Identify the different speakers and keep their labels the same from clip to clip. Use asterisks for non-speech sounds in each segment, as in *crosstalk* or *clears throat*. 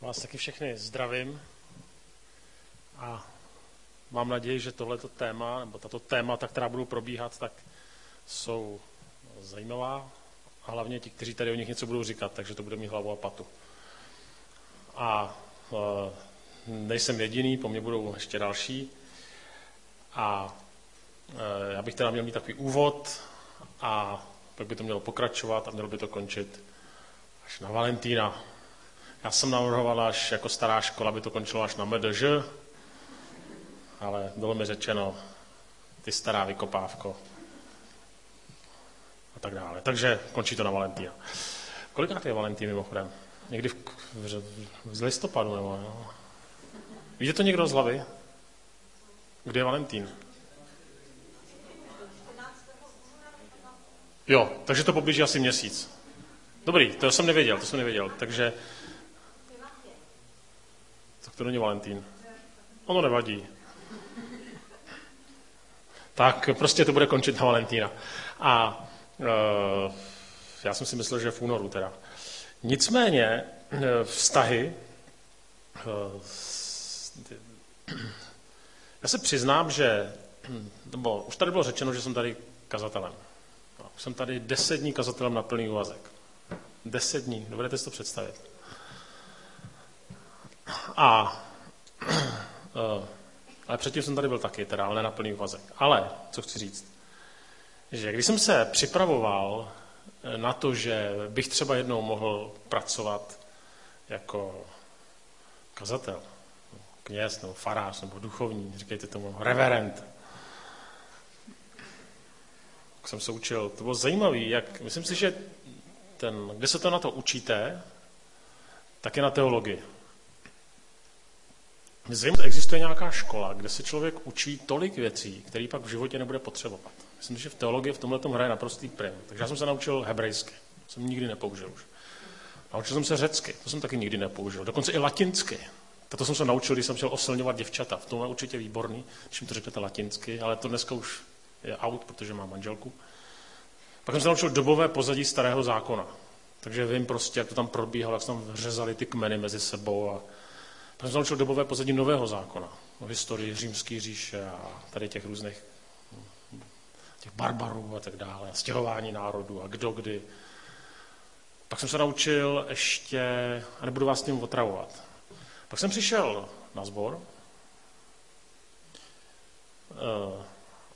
Speaker 1: Vás taky všechny zdravím a mám naději, že tohleto téma, nebo tato témata, která budou probíhat, tak jsou zajímavá a hlavně ti, kteří tady o nich něco budou říkat, takže to bude mít hlavu a patu. A e, nejsem jediný, po mně budou ještě další. A e, já bych teda měl mít takový úvod a pak by to mělo pokračovat a mělo by to končit až na Valentína. Já jsem navrhoval až jako stará škola, by to končilo až na MDŽ, ale bylo mi řečeno, ty stará vykopávko a tak dále. Takže končí to na Valentína. Kolikrát je Valentín mimochodem? Někdy v, v, v listopadu nebo jo? Víte to někdo z hlavy? Kdy je Valentín? Jo, takže to poblíží asi měsíc. Dobrý, to jsem nevěděl, to jsem nevěděl. Takže to není Valentín. Ono nevadí. Tak prostě to bude končit na Valentína. A e, já jsem si myslel, že v únoru teda. Nicméně e, vztahy, e, já se přiznám, že, nebo už tady bylo řečeno, že jsem tady kazatelem. Už jsem tady deset dní kazatelem na plný úvazek. Deset dní, dovedete si to představit. A, uh, *clears throat* ale předtím jsem tady byl taky, teda, ale na plný úvazek. Ale, co chci říct, že když jsem se připravoval eh, na to, že bych třeba jednou mohl pracovat jako kazatel, kněz nebo farář nebo duchovní, říkejte tomu reverend, tak jsem se učil, to bylo zajímavé, jak, myslím si, že ten, kde se to na to učíte, tak je na teologii. Zřejmě existuje nějaká škola, kde se člověk učí tolik věcí, které pak v životě nebude potřebovat. Myslím, že v teologii v tomhle hraje naprostý prim. Takže já jsem se naučil hebrejsky. To jsem nikdy nepoužil už. Naučil jsem se řecky, to jsem taky nikdy nepoužil. Dokonce i latinsky. To jsem se naučil, když jsem chtěl osilňovat děvčata. V tom je určitě výborný, když mi to řeknete latinsky, ale to dneska už je out, protože mám manželku. Pak jsem se naučil dobové pozadí starého zákona. Takže vím prostě, jak to tam probíhalo, jak se tam řezali ty kmeny mezi sebou a pak jsem naučil dobové pozadí nového zákona, o historii římské říše a tady těch různých těch barbarů a tak dále, stěhování národů a kdo kdy. Pak jsem se naučil ještě, a nebudu vás tím otravovat, pak jsem přišel na sbor eh,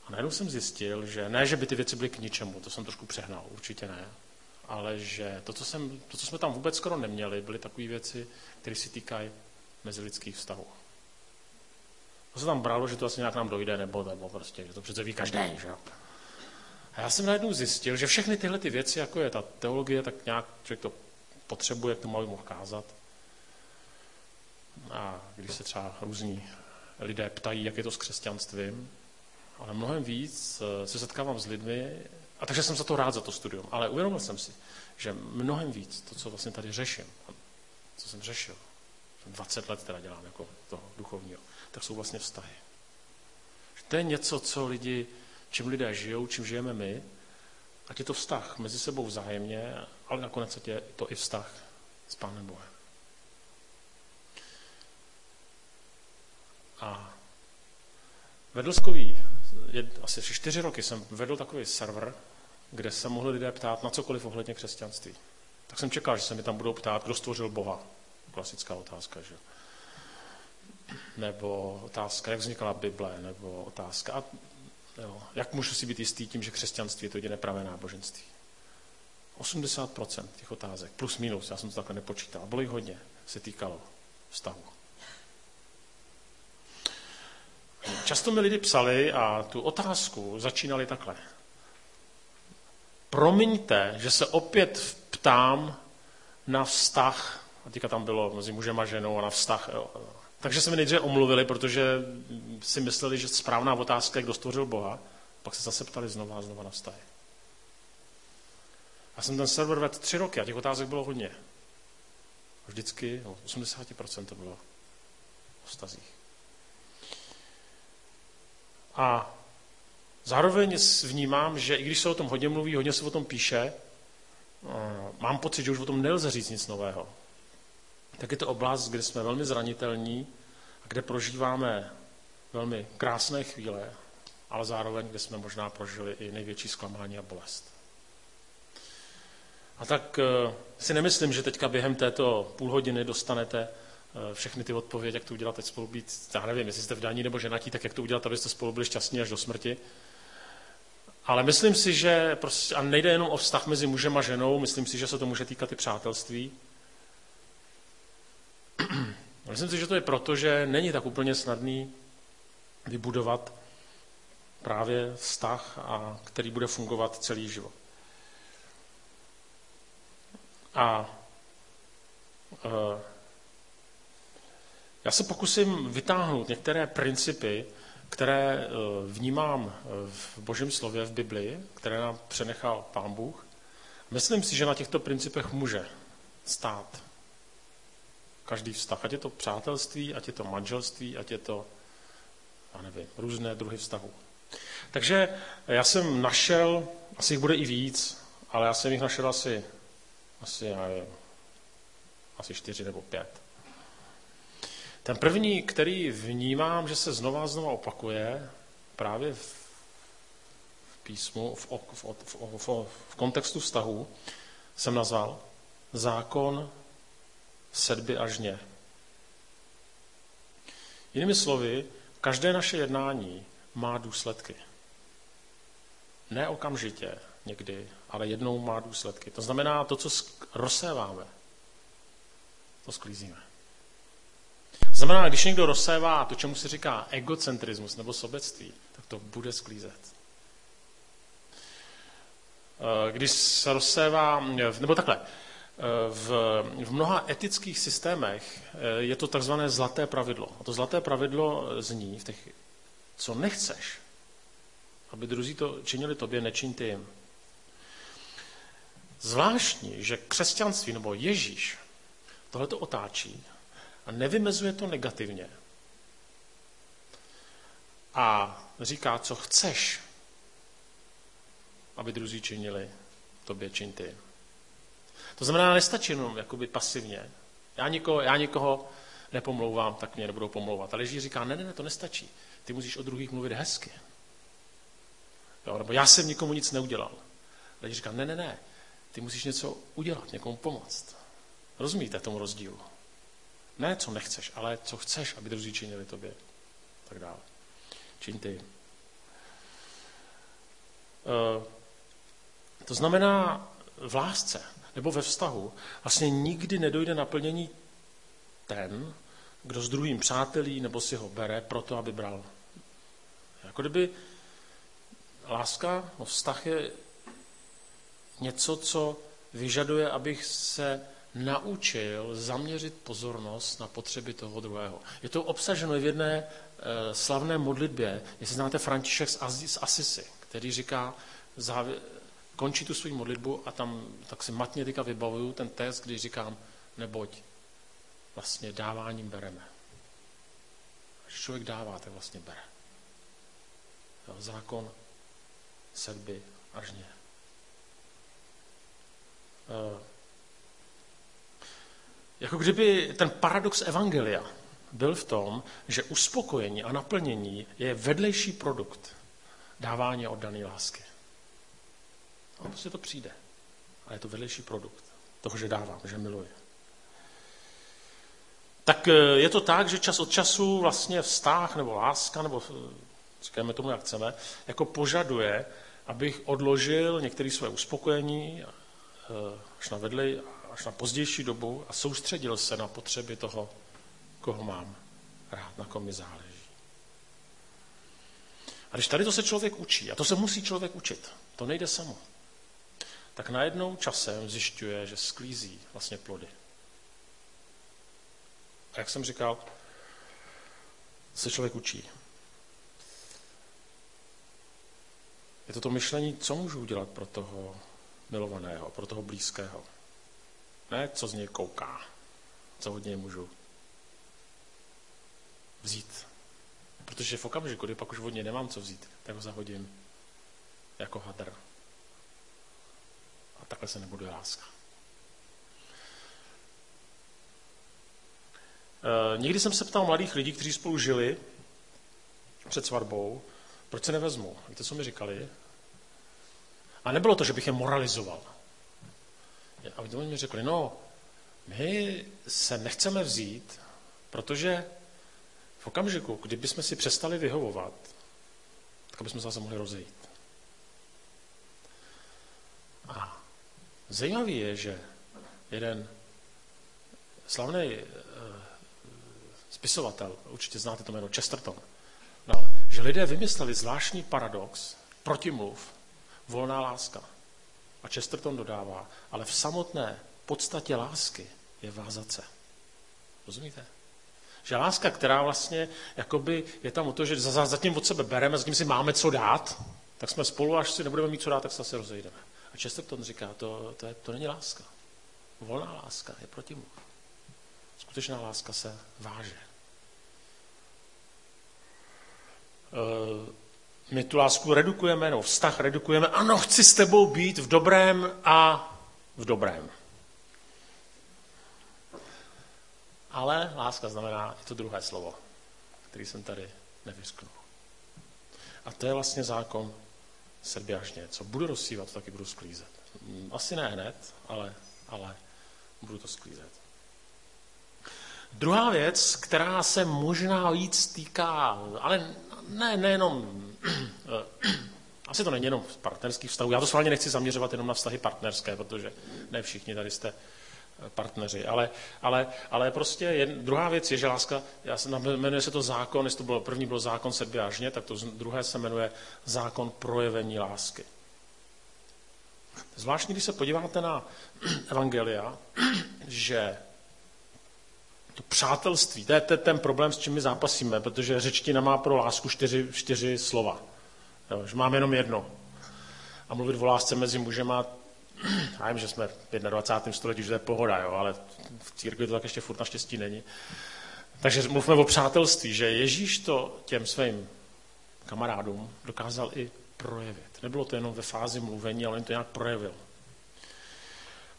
Speaker 1: a najednou jsem zjistil, že ne, že by ty věci byly k ničemu, to jsem trošku přehnal, určitě ne, ale že to, co, jsem, to, co jsme tam vůbec skoro neměli, byly takové věci, které si týkají mezilidských vztahů. To se tam bralo, že to asi nějak nám dojde, nebo, nebo prostě, že to přece ví každý, že A já jsem najednou zjistil, že všechny tyhle ty věci, jako je ta teologie, tak nějak člověk to potřebuje, k tomu aby mohl kázat. A když se třeba různí lidé ptají, jak je to s křesťanstvím, ale mnohem víc eh, se setkávám s lidmi, a takže jsem za to rád za to studium, ale uvědomil jsem si, že mnohem víc to, co vlastně tady řeším, co jsem řešil, 20 let teda dělám jako toho duchovního, tak jsou vlastně vztahy. To je něco, co lidi, čím lidé žijou, čím žijeme my, ať je to vztah mezi sebou vzájemně, ale nakonec je to i vztah s Pánem Bohem. A vedlskový, asi čtyři roky jsem vedl takový server, kde se mohli lidé ptát na cokoliv ohledně křesťanství. Tak jsem čekal, že se mi tam budou ptát, kdo stvořil Boha. Klasická otázka, že? Nebo otázka, jak vznikla Bible, nebo otázka, jo, jak můžu si být jistý tím, že křesťanství je to jediné pravé náboženství. 80% těch otázek, plus minus, já jsem to takhle nepočítal, bylo jich hodně, se týkalo vztahu. Často mi lidi psali a tu otázku začínali takhle. Promiňte, že se opět ptám na vztah a teďka tam bylo mezi mužem a ženou a na vztah. Jo. Takže se mi nejdříve omluvili, protože si mysleli, že správná otázka je, kdo stvořil Boha. Pak se zase ptali znova a znova na vztahy. Já jsem ten server vedl tři roky a těch otázek bylo hodně. Vždycky, no, 80% to bylo o vztazích. A zároveň vnímám, že i když se o tom hodně mluví, hodně se o tom píše, mám pocit, že už o tom nelze říct nic nového. Tak je to oblast, kde jsme velmi zranitelní a kde prožíváme velmi krásné chvíle, ale zároveň, kde jsme možná prožili i největší zklamání a bolest. A tak eh, si nemyslím, že teďka během této půl hodiny dostanete eh, všechny ty odpovědi, jak to udělat teď spolu být, já nevím, jestli jste vdaní nebo ženatí, tak jak to udělat, abyste spolu byli šťastní až do smrti. Ale myslím si, že prostě, a nejde jenom o vztah mezi mužem a ženou, myslím si, že se to může týkat i přátelství. *clears throat* myslím si, že to je proto, že není tak úplně snadný vybudovat právě vztah, a který bude fungovat celý život. A e, já se pokusím vytáhnout některé principy, které e, vnímám v Božím slově, v Biblii, které nám přenechal Pán Bůh. Myslím si, že na těchto principech může stát každý vztah, ať je to přátelství, ať je to manželství, ať je to, já nevím, různé druhy vztahů. Takže já jsem našel, asi jich bude i víc, ale já jsem jich našel asi asi, já nevím, asi čtyři nebo pět. Ten první, který vnímám, že se znova a znova opakuje, právě v písmu, v, v, v, v, v kontextu vztahu, jsem nazval zákon sedby a žně. Jinými slovy, každé naše jednání má důsledky. Ne okamžitě, někdy, ale jednou má důsledky. To znamená, to, co rozséváme, to sklízíme. Znamená, když někdo rozsévá to, čemu se říká egocentrismus nebo sobectví, tak to bude sklízet. Eh, když se rozsévá, nebo takhle, v, v mnoha etických systémech eh, je to takzvané zlaté pravidlo. A to zlaté pravidlo zní v těch, co nechceš, aby druzí to činili tobě, nečiň ty jim. Zvláštní, že křesťanství nebo Ježíš tohle to otáčí a nevymezuje to negativně. A říká, co chceš, aby druzí činili, tobě čin ty. To znamená, nestačí jenom jakoby pasivně. Já nikoho, já nikoho nepomlouvám, tak mě nebudou pomlouvat. Ale Ježíš říká, ne, ne, ne, to nestačí. Ty musíš o druhých mluvit hezky. Jo, nebo já jsem nikomu nic neudělal. Ale Ježíš říká, ne, ne, ne, ty musíš něco udělat, někomu pomoct. Rozumíte tomu rozdílu? Ne, co nechceš, ale co chceš, aby druzí činili tobě. Tak dále. Čiň ty. E, to znamená, v lásce nebo ve vztahu vlastně nikdy nedojde naplnění ten, kdo s druhým přátelí nebo si ho bere proto, aby bral. Jako kdyby láska, no vztah je něco, co vyžaduje, abych se naučil zaměřit pozornost na potřeby toho druhého. Je to obsaženo v jedné e, slavné modlitbě, jestli znáte František z Asisi, který říká, končí tu svou modlitbu a tam tak si matně teďka vybavuju ten text, když říkám, neboť vlastně dáváním bereme. Když člověk dává, tak vlastně bere. Jo, zákon sedby a žně. Eh, jako kdyby ten paradox Evangelia byl v tom, že uspokojení a naplnění je vedlejší produkt dávání oddané lásky. A prostě to přijde. A je to vedlejší produkt toho, že dávám, že miluji. Tak eh, je to tak, že čas od času vlastně vztah nebo láska, nebo eh, říkáme tomu, jak chceme, jako požaduje, abych odložil některé své uspokojení Eh, až na vedli, až na pozdější dobu a soustředil se na potřeby toho, koho mám rád, na kom mi záleží. A když tady to se člověk učí, a to se musí člověk učit, to nejde samo, tak najednou časem zjišťuje, že sklízí vlastně plody. A jak jsem říkal, se člověk učí. Je to to myšlení, co můžu udělat pro toho milovaného, pro toho blízkého. Ne, co z něj kouká, co od něj můžu vzít. Protože v okamžiku, kdy pak už od něj nemám co vzít, tak ho zahodím jako hadr. Takhle se nebuduje láska. E, někdy jsem se ptal mladých lidí, kteří spolu žili před svatbou, proč se nevezmu? Víte, co mi říkali? A nebylo to, že bych je moralizoval. A oni mi řekli, no, my se nechceme vzít, protože v okamžiku, kdybychom si přestali vyhovovat, tak bychom se zase mohli rozejít. A zajímavé je, že jeden slavný uh, spisovatel, určitě znáte to jméno, Chesterton, no, že lidé vymysleli zvláštní paradox, protimluv, volná láska. A Chesterton dodává, ale v samotné podstatě lásky je vázace. Rozumíte? Že láska, která vlastně jakoby je tam o to, že zatím od sebe bereme, zatím si máme co dát, tak jsme spolu, až si nebudeme mít co dát, tak se zase rozejdeme. A Chesterton říká, to, to, je, to není láska. Volná láska je protimluv. Skutečná láska se váže. E, my tu lásku redukujeme, no vztah redukujeme, ano, chci s tebou být v dobrém a v dobrém. Ale láska znamená i to druhé slovo, který jsem tady nevysknul. A to je vlastně zákon sedběžně. Co budu rozsívat, taky budu sklízet. Asi ne hned, ale, ale budu to sklízet. Druhá věc, která se možná víc týká, ale ne, nejenom, *clears throat* asi to není jenom v partnerských vztahů. Já to sválně nechci zaměřovat jenom na vztahy partnerské, protože ne všichni tady jste partneři. Ale, ale, ale prostě jen, druhá věc je, že láska, já se, jmenuje se to zákon, jestli to bylo, první byl zákon sedběžně, tak to druhé se jmenuje zákon projevení lásky. Zvláštně, když se podíváte na *clears throat* Evangelia, *clears throat* že to přátelství, to je ten problém, s čím my zápasíme, protože řečtina má pro lásku čtyři, čtyři slova. Jo, že máme jenom jedno. A mluvit o lásce mezi mužema já vím, že jsme v 21. století, že to je pohoda, jo, ale v církvi to tak ještě furt naštěstí není. Takže mluvme o přátelství, že Ježíš to těm svým kamarádům dokázal i projevit. Nebylo to jenom ve fázi mluvení, ale jen to nějak projevil.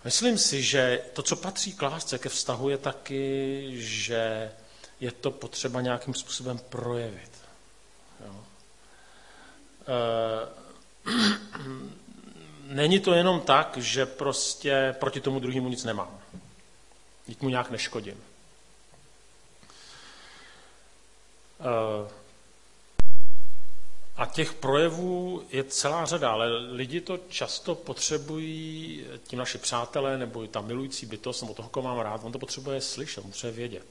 Speaker 1: Myslím si, že to, co patří k lásce, ke vztahu, je taky, že je to potřeba nějakým způsobem projevit. Jo. E- *clears throat* není to jenom tak, že prostě proti tomu druhému nic nemám. Teď mu nějak neškodím. Eh, a těch projevů je celá řada, ale lidi to často potřebují, ti naši přátelé nebo ta milující bytost, nebo toho, koho mám rád, on to potřebuje slyšet, on potřebuje vědět.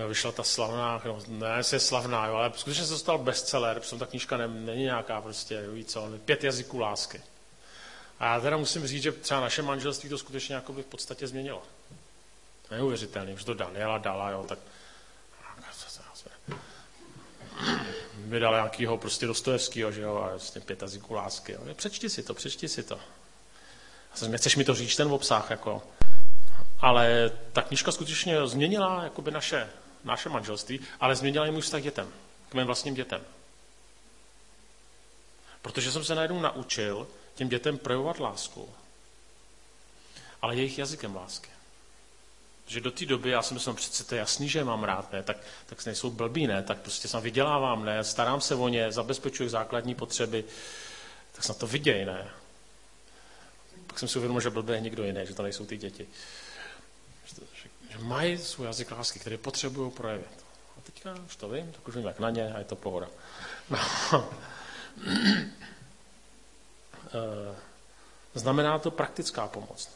Speaker 1: Jo vyšla ta slavná, no, ne, je slavná, jo, ale skutečně se dostal bestseller, protože ta knížka ne, není nějaká prostě, víc, co, pět jazyků lásky. A já teda musím říct, že třeba naše manželství to skutečně jako by v podstatě změnilo. Neuvěřitelný, už to Daniela dala, jo, tak vydal nějakýho prostě Dostojevského, že jo, a vlastně pět jazyků lásky. Jo. Přečti si to, přečti si to. Nechceš mi to říct, ten obsah, jako. Ale ta knižka skutečně změnila jakoby naše naše manželství, ale změnila i můj vztah dětem, k mým vlastním dětem. Protože jsem se najednou naučil těm dětem projevovat lásku, ale jejich jazykem lásky. Že do té doby já jsem myslel, přece to je jasný, že je mám rád, ne, tak, tak nejsou blbí, ne, tak prostě se vydělávám, ne, starám se o ně, zabezpečuji základní potřeby, tak se na to viděj, ne. Pak jsem si uvědomil, že blbý je někdo jiný, že to nejsou ty děti že mají svůj jazyk lásky, který potřebují projevit. A teďka už to vím, tak už vím, jak na ně a je to pohoda. No. *clears throat* Eh, znamená to praktická pomoc.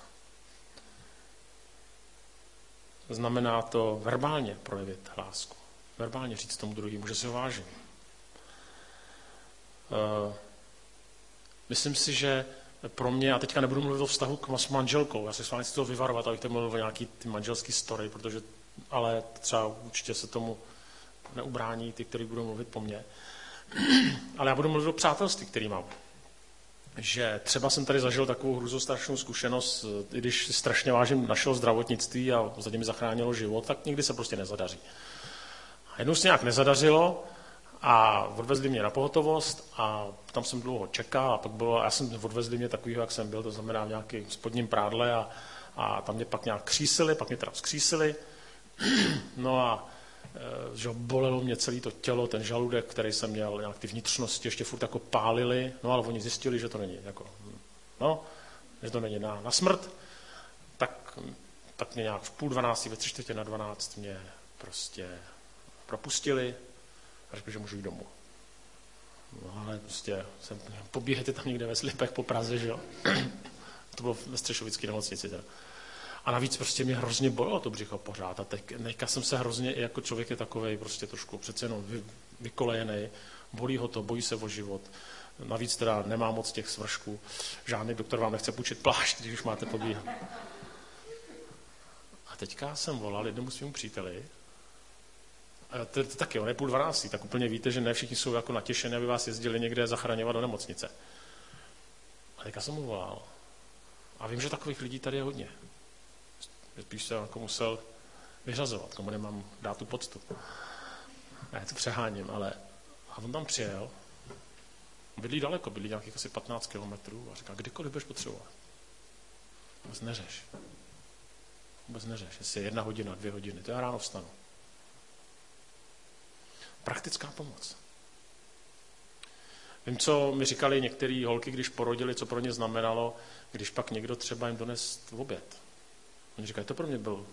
Speaker 1: Znamená to verbálně projevit lásku. Verbálně říct tomu druhému, že si ho vážím. Eh, myslím si, že pro mě, a teďka nebudu mluvit o vztahu k, s manželkou, já se s vámi chci toho vyvarovat, abych mluvil o nějaký ty manželský story, protože, ale třeba určitě se tomu neubrání ty, kteří budou mluvit po mně. *clears throat* ale já budu mluvit o přátelství, který mám. Že třeba jsem tady zažil takovou hruzostrašnou zkušenost, i když strašně vážím našeho zdravotnictví a zatím mi zachránilo život, tak nikdy se prostě nezadaří. A jednou se nějak nezadařilo a odvezli mě na pohotovost a tam jsem dlouho čekal a pak bylo, já jsem odvezli mě takovýho, jak jsem byl, to znamená v nějakém spodním prádle a, A tam mě pak nějak křísili, pak mě teda vzkřísili. *clears throat* No a e, že bolelo mě celé to tělo, ten žaludek, který jsem měl, nějak ty vnitřnosti ještě furt jako pálily, no ale oni zjistili, že to není jako, no, že to není na, na smrt, tak, tak mě nějak v půl dvanácti, ve tři čtvrtě na dvanáct mě prostě propustili a řekli, že můžu jít domů. No ale prostě jsem, pobíhejte tam někde ve slipech po Praze, že jo. to bylo ve Střešovické nemocnici teda. A navíc prostě mě hrozně bolelo to břicho pořád. A teďka jsem se hrozně, jako člověk je takový prostě trošku přece jenom vy, vykolejený, bolí ho to, bojí se o život. Navíc teda nemá moc těch svršků. Žádný doktor vám nechce půjčit plášť, když už máte pobíhat. A teďka jsem volal jednomu svým příteli, to, to taky, on je půl dvanáctý, tak úplně víte, že ne všichni jsou jako natěšení, aby vás jezdili někde zachraňovat do nemocnice. A teďka jsem mu volal. A vím, že takových lidí tady je hodně. Spíš se jako musel vyřazovat, komu nemám dát tu poctu. Já to přeháním, ale a on tam přijel, bydlí daleko, bydlí nějakých asi 15 kilometrů a říká, kdykoliv budeš potřebovat. Vůbec neřeš. Vůbec neřeš, jestli je jedna hodina, dvě hodiny, to já ráno vstanu. Praktická pomoc. Vím, co mi říkali některé holky, když porodili, co pro ně znamenalo, když pak někdo třeba jim donést v oběd. Oni říkají, to pro mě byl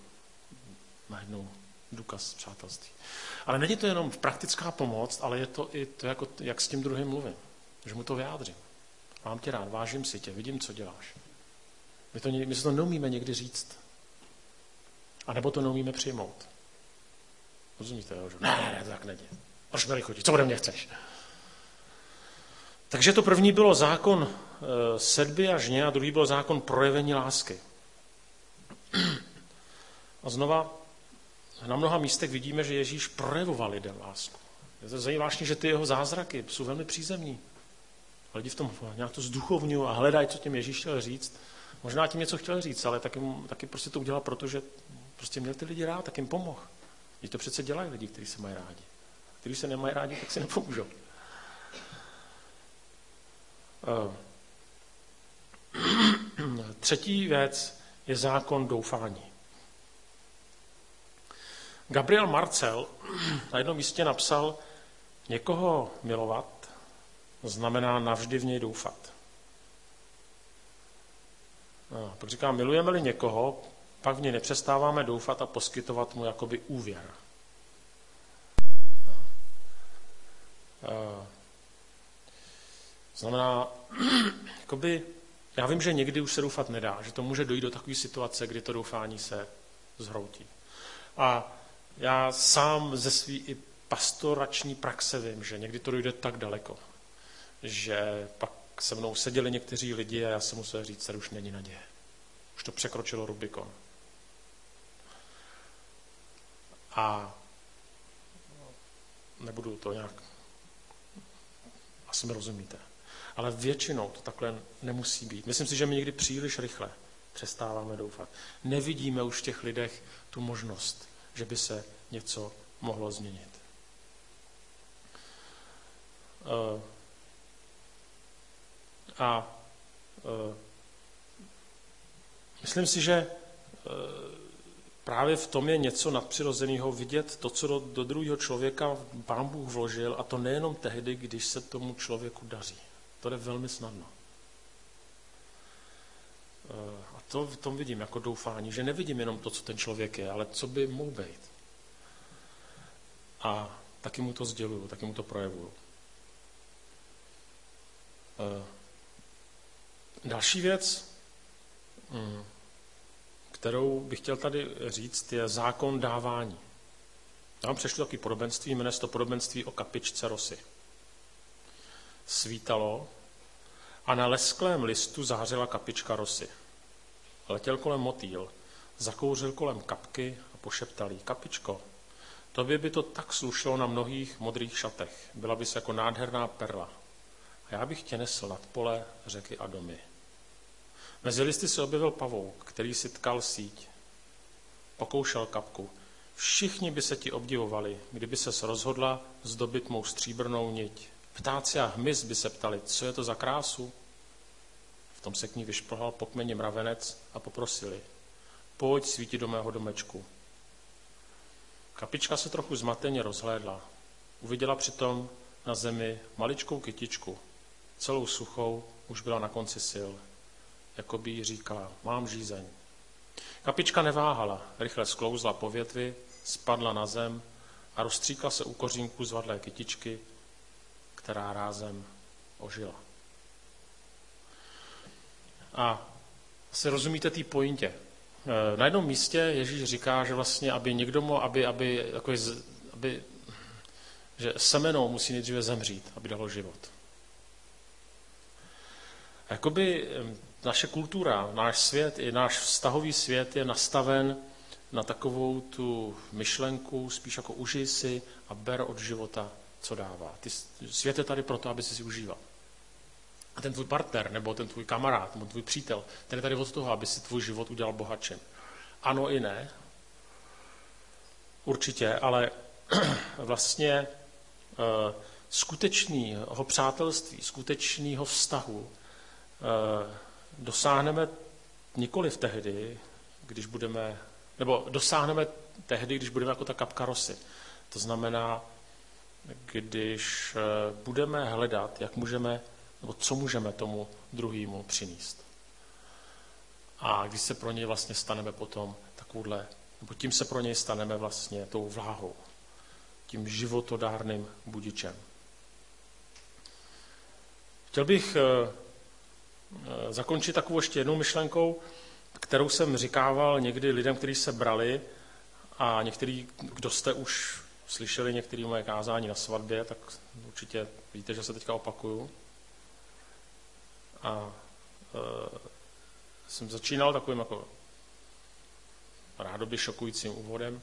Speaker 1: najednou důkaz přátelství. Ale není to jenom praktická pomoc, ale je to i to, jako, jak s tím druhým mluvím. Že mu to vyjádřím. Mám tě rád, vážím si tě, vidím, co děláš. My, to, my se to neumíme někdy říct. A nebo to neumíme přijmout. Rozumíte, jo? Ne, ne, tak není. Proč mi chodit? Co ode mě chceš? Takže to první bylo zákon e, sedby a žně a druhý byl zákon projevení lásky. A znova na mnoha místech vidíme, že Ježíš projevoval lidem lásku. Je to zajímavé, že ty jeho zázraky jsou velmi přízemní. Lidi v tom nějak to zduchovňují a hledají, co tím Ježíš chtěl říct. Možná tím něco chtěl říct, ale taky, taky prostě to udělal, protože prostě měl ty lidi rád, tak jim pomohl. Když to přece dělají lidi, kteří se mají rádi. Kteří se nemají rádi, tak si nepomůžou. Uh. *clears throat* Třetí věc je zákon doufání. Gabriel Marcel na jednom místě napsal, někoho milovat znamená navždy v něj doufat. No, pak říká, milujeme-li někoho, pak v něj nepřestáváme doufat a poskytovat mu jakoby úvěr. No. Znamená, *clears throat* jakoby, já vím, že někdy už se doufat nedá, že to může dojít do takové situace, kdy to doufání se zhroutí. A já sám ze své i pastorační praxe vím, že někdy to dojde tak daleko, že pak se mnou seděli někteří lidi a já jsem musel říct, že už není naděje. Už to překročilo Rubikon. A nebudu to nějak, asi mi rozumíte. Ale většinou to takhle nemusí být. Myslím si, že my někdy příliš rychle přestáváme doufat. Nevidíme už v těch lidech tu možnost, že by se něco mohlo změnit. Eh, a eh, myslím si, že eh, právě v tom je něco nadpřirozeného vidět to, co do, do druhého člověka pán Bůh vložil, a to nejenom tehdy, když se tomu člověku daří. To jde velmi snadno. A to v tom vidím jako doufání, že nevidím jenom to, co ten člověk je, ale co by mohl být. A taky mu to sděluju, taky mu to projevuju. Další věc, mm, kterou bych chtěl tady říct, je zákon dávání. Já vám přešlu taky podobenství, jmenuje se to podobenství o kapičce rosy. Svítalo a na lesklém listu zářila kapička rosy. Letěl kolem motýl, zakouřil kolem kapky a pošeptal jí, kapičko, tobě by to tak slušelo na mnohých modrých šatech, byla bys jako nádherná perla. A já bych tě nesl nad pole, řeky a domy. Mezi listy se objevil pavouk, který si tkal síť. Pokoušel kapku. Všichni by se ti obdivovali, kdyby se rozhodla zdobit mou stříbrnou niť. Ptáci a hmyz by se ptali, co je to za krásu? V tom se k ní vyšplhal pokmeně mravenec a poprosili. pojď svítit do mého domečku. Kapička se trochu zmateně rozhlédla. Uviděla přitom na zemi maličkou kytičku, celou suchou, už byla na konci sil. Jako by jí říkala, mám žízeň. Kapička neváhala, rychle sklouzla po větvi, spadla na zem a rozstříkla se u kořínku zvadlé kytičky, která rázem ožila. A si rozumíte té pointě. E, na jednom místě Ježíš říká, že vlastně, aby někdo mohl, aby, aby, jako, aby že semeno musí nejdříve zemřít, aby dalo život. Jakoby naše kultura, náš svět, i náš vztahový svět je nastaven na takovou tu myšlenku, spíš jako užij si a ber od života, co dává. Ty, svět je tady proto, aby si si užíval. A ten tvůj partner, nebo ten tvůj kamarád, nebo tvůj přítel, ten je tady od toho, aby si tvůj život udělal bohatším. Ano i ne. Určitě, ale *clears throat* vlastně e, skutečného přátelství, skutečného vztahu e, dosáhneme nikoli v tehdy, když budeme, nebo dosáhneme tehdy, když budeme jako ta kapka rosy. To znamená, když eh, budeme hledat, jak můžeme, nebo co můžeme tomu druhému přinést. A když se pro něj vlastně staneme potom takovouhle, nebo tím se pro něj staneme vlastně tou vláhou, tím životodárným budičem. Chtěl bych eh, zakončit takovou ještě jednou myšlenkou, kterou jsem říkával někdy lidem, kteří se brali a některý, kdo jste už slyšeli některé moje kázání na svatbě, tak určitě víte, že se teďka opakuju. A e, jsem začínal takovým jako rádoby šokujícím úvodem,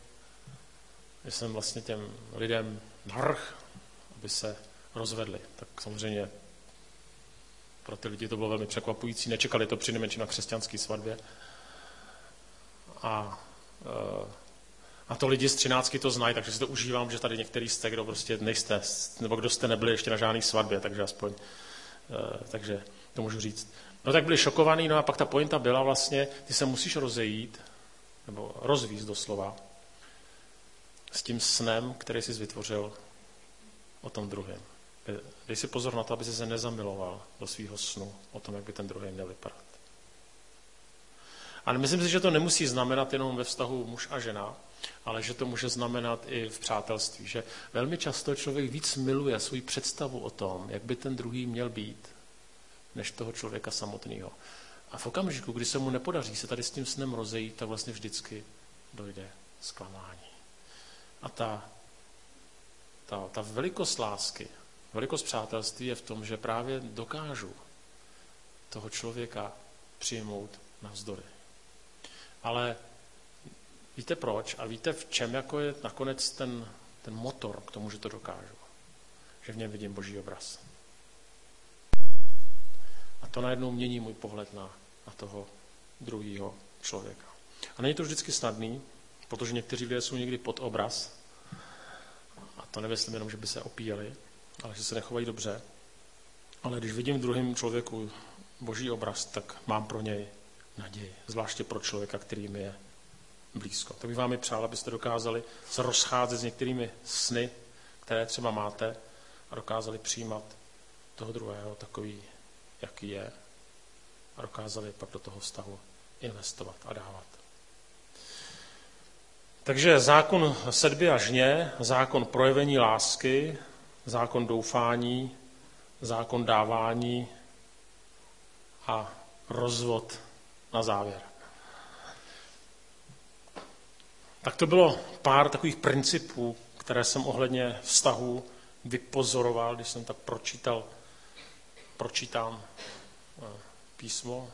Speaker 1: že jsem vlastně těm lidem navrh, aby se rozvedli. Tak samozřejmě pro ty lidi to bylo velmi překvapující, nečekali to při na křesťanské svatbě. A e, a to lidi z třináctky to znají, takže si to užívám, že tady některý jste, kdo prostě nejste, nebo kdo jste nebyli ještě na žádný svatbě, takže aspoň, uh, takže to můžu říct. No tak byli šokovaní, no a pak ta pointa byla vlastně, ty se musíš rozejít, nebo rozvízt doslova, s tím snem, který jsi vytvořil o tom druhém. Dej si pozor na to, aby se nezamiloval do svého snu o tom, jak by ten druhý měl vypadat. A myslím si, že to nemusí znamenat jenom ve vztahu muž a žena, ale že to může znamenat i v přátelství. Že velmi často člověk víc miluje svou představu o tom, jak by ten druhý měl být, než toho člověka samotného. A v okamžiku, kdy se mu nepodaří se tady s tím snem rozejít, tak vlastně vždycky dojde zklamání. A ta, ta, ta velikost lásky, velikost přátelství je v tom, že právě dokážu toho člověka přijmout navzdory. Ale víte proč a víte v čem jako je nakonec ten, ten motor k tomu, že to dokážu. Že v něm vidím boží obraz. A to najednou mění můj pohled na, na toho druhého člověka. A není to vždycky snadný, protože někteří lidé jsou někdy pod obraz. A to nemyslím jenom, že by se opíjeli, ale že se nechovají dobře. Ale když vidím v druhém člověku boží obraz, tak mám pro něj naději, zvláště pro člověka, který mi je blízko. Tak bych vám i přál, abyste dokázali se rozcházet s některými sny, které třeba máte a dokázali přijímat toho druhého takový, jaký je a dokázali pak do toho vztahu investovat a dávat. Takže zákon sedby a žně, zákon projevení lásky, zákon doufání, zákon dávání a rozvod na závěr. Tak to bylo pár takových principů, které jsem ohledně vztahu vypozoroval, když jsem tak pročítal, pročítám eh, písmo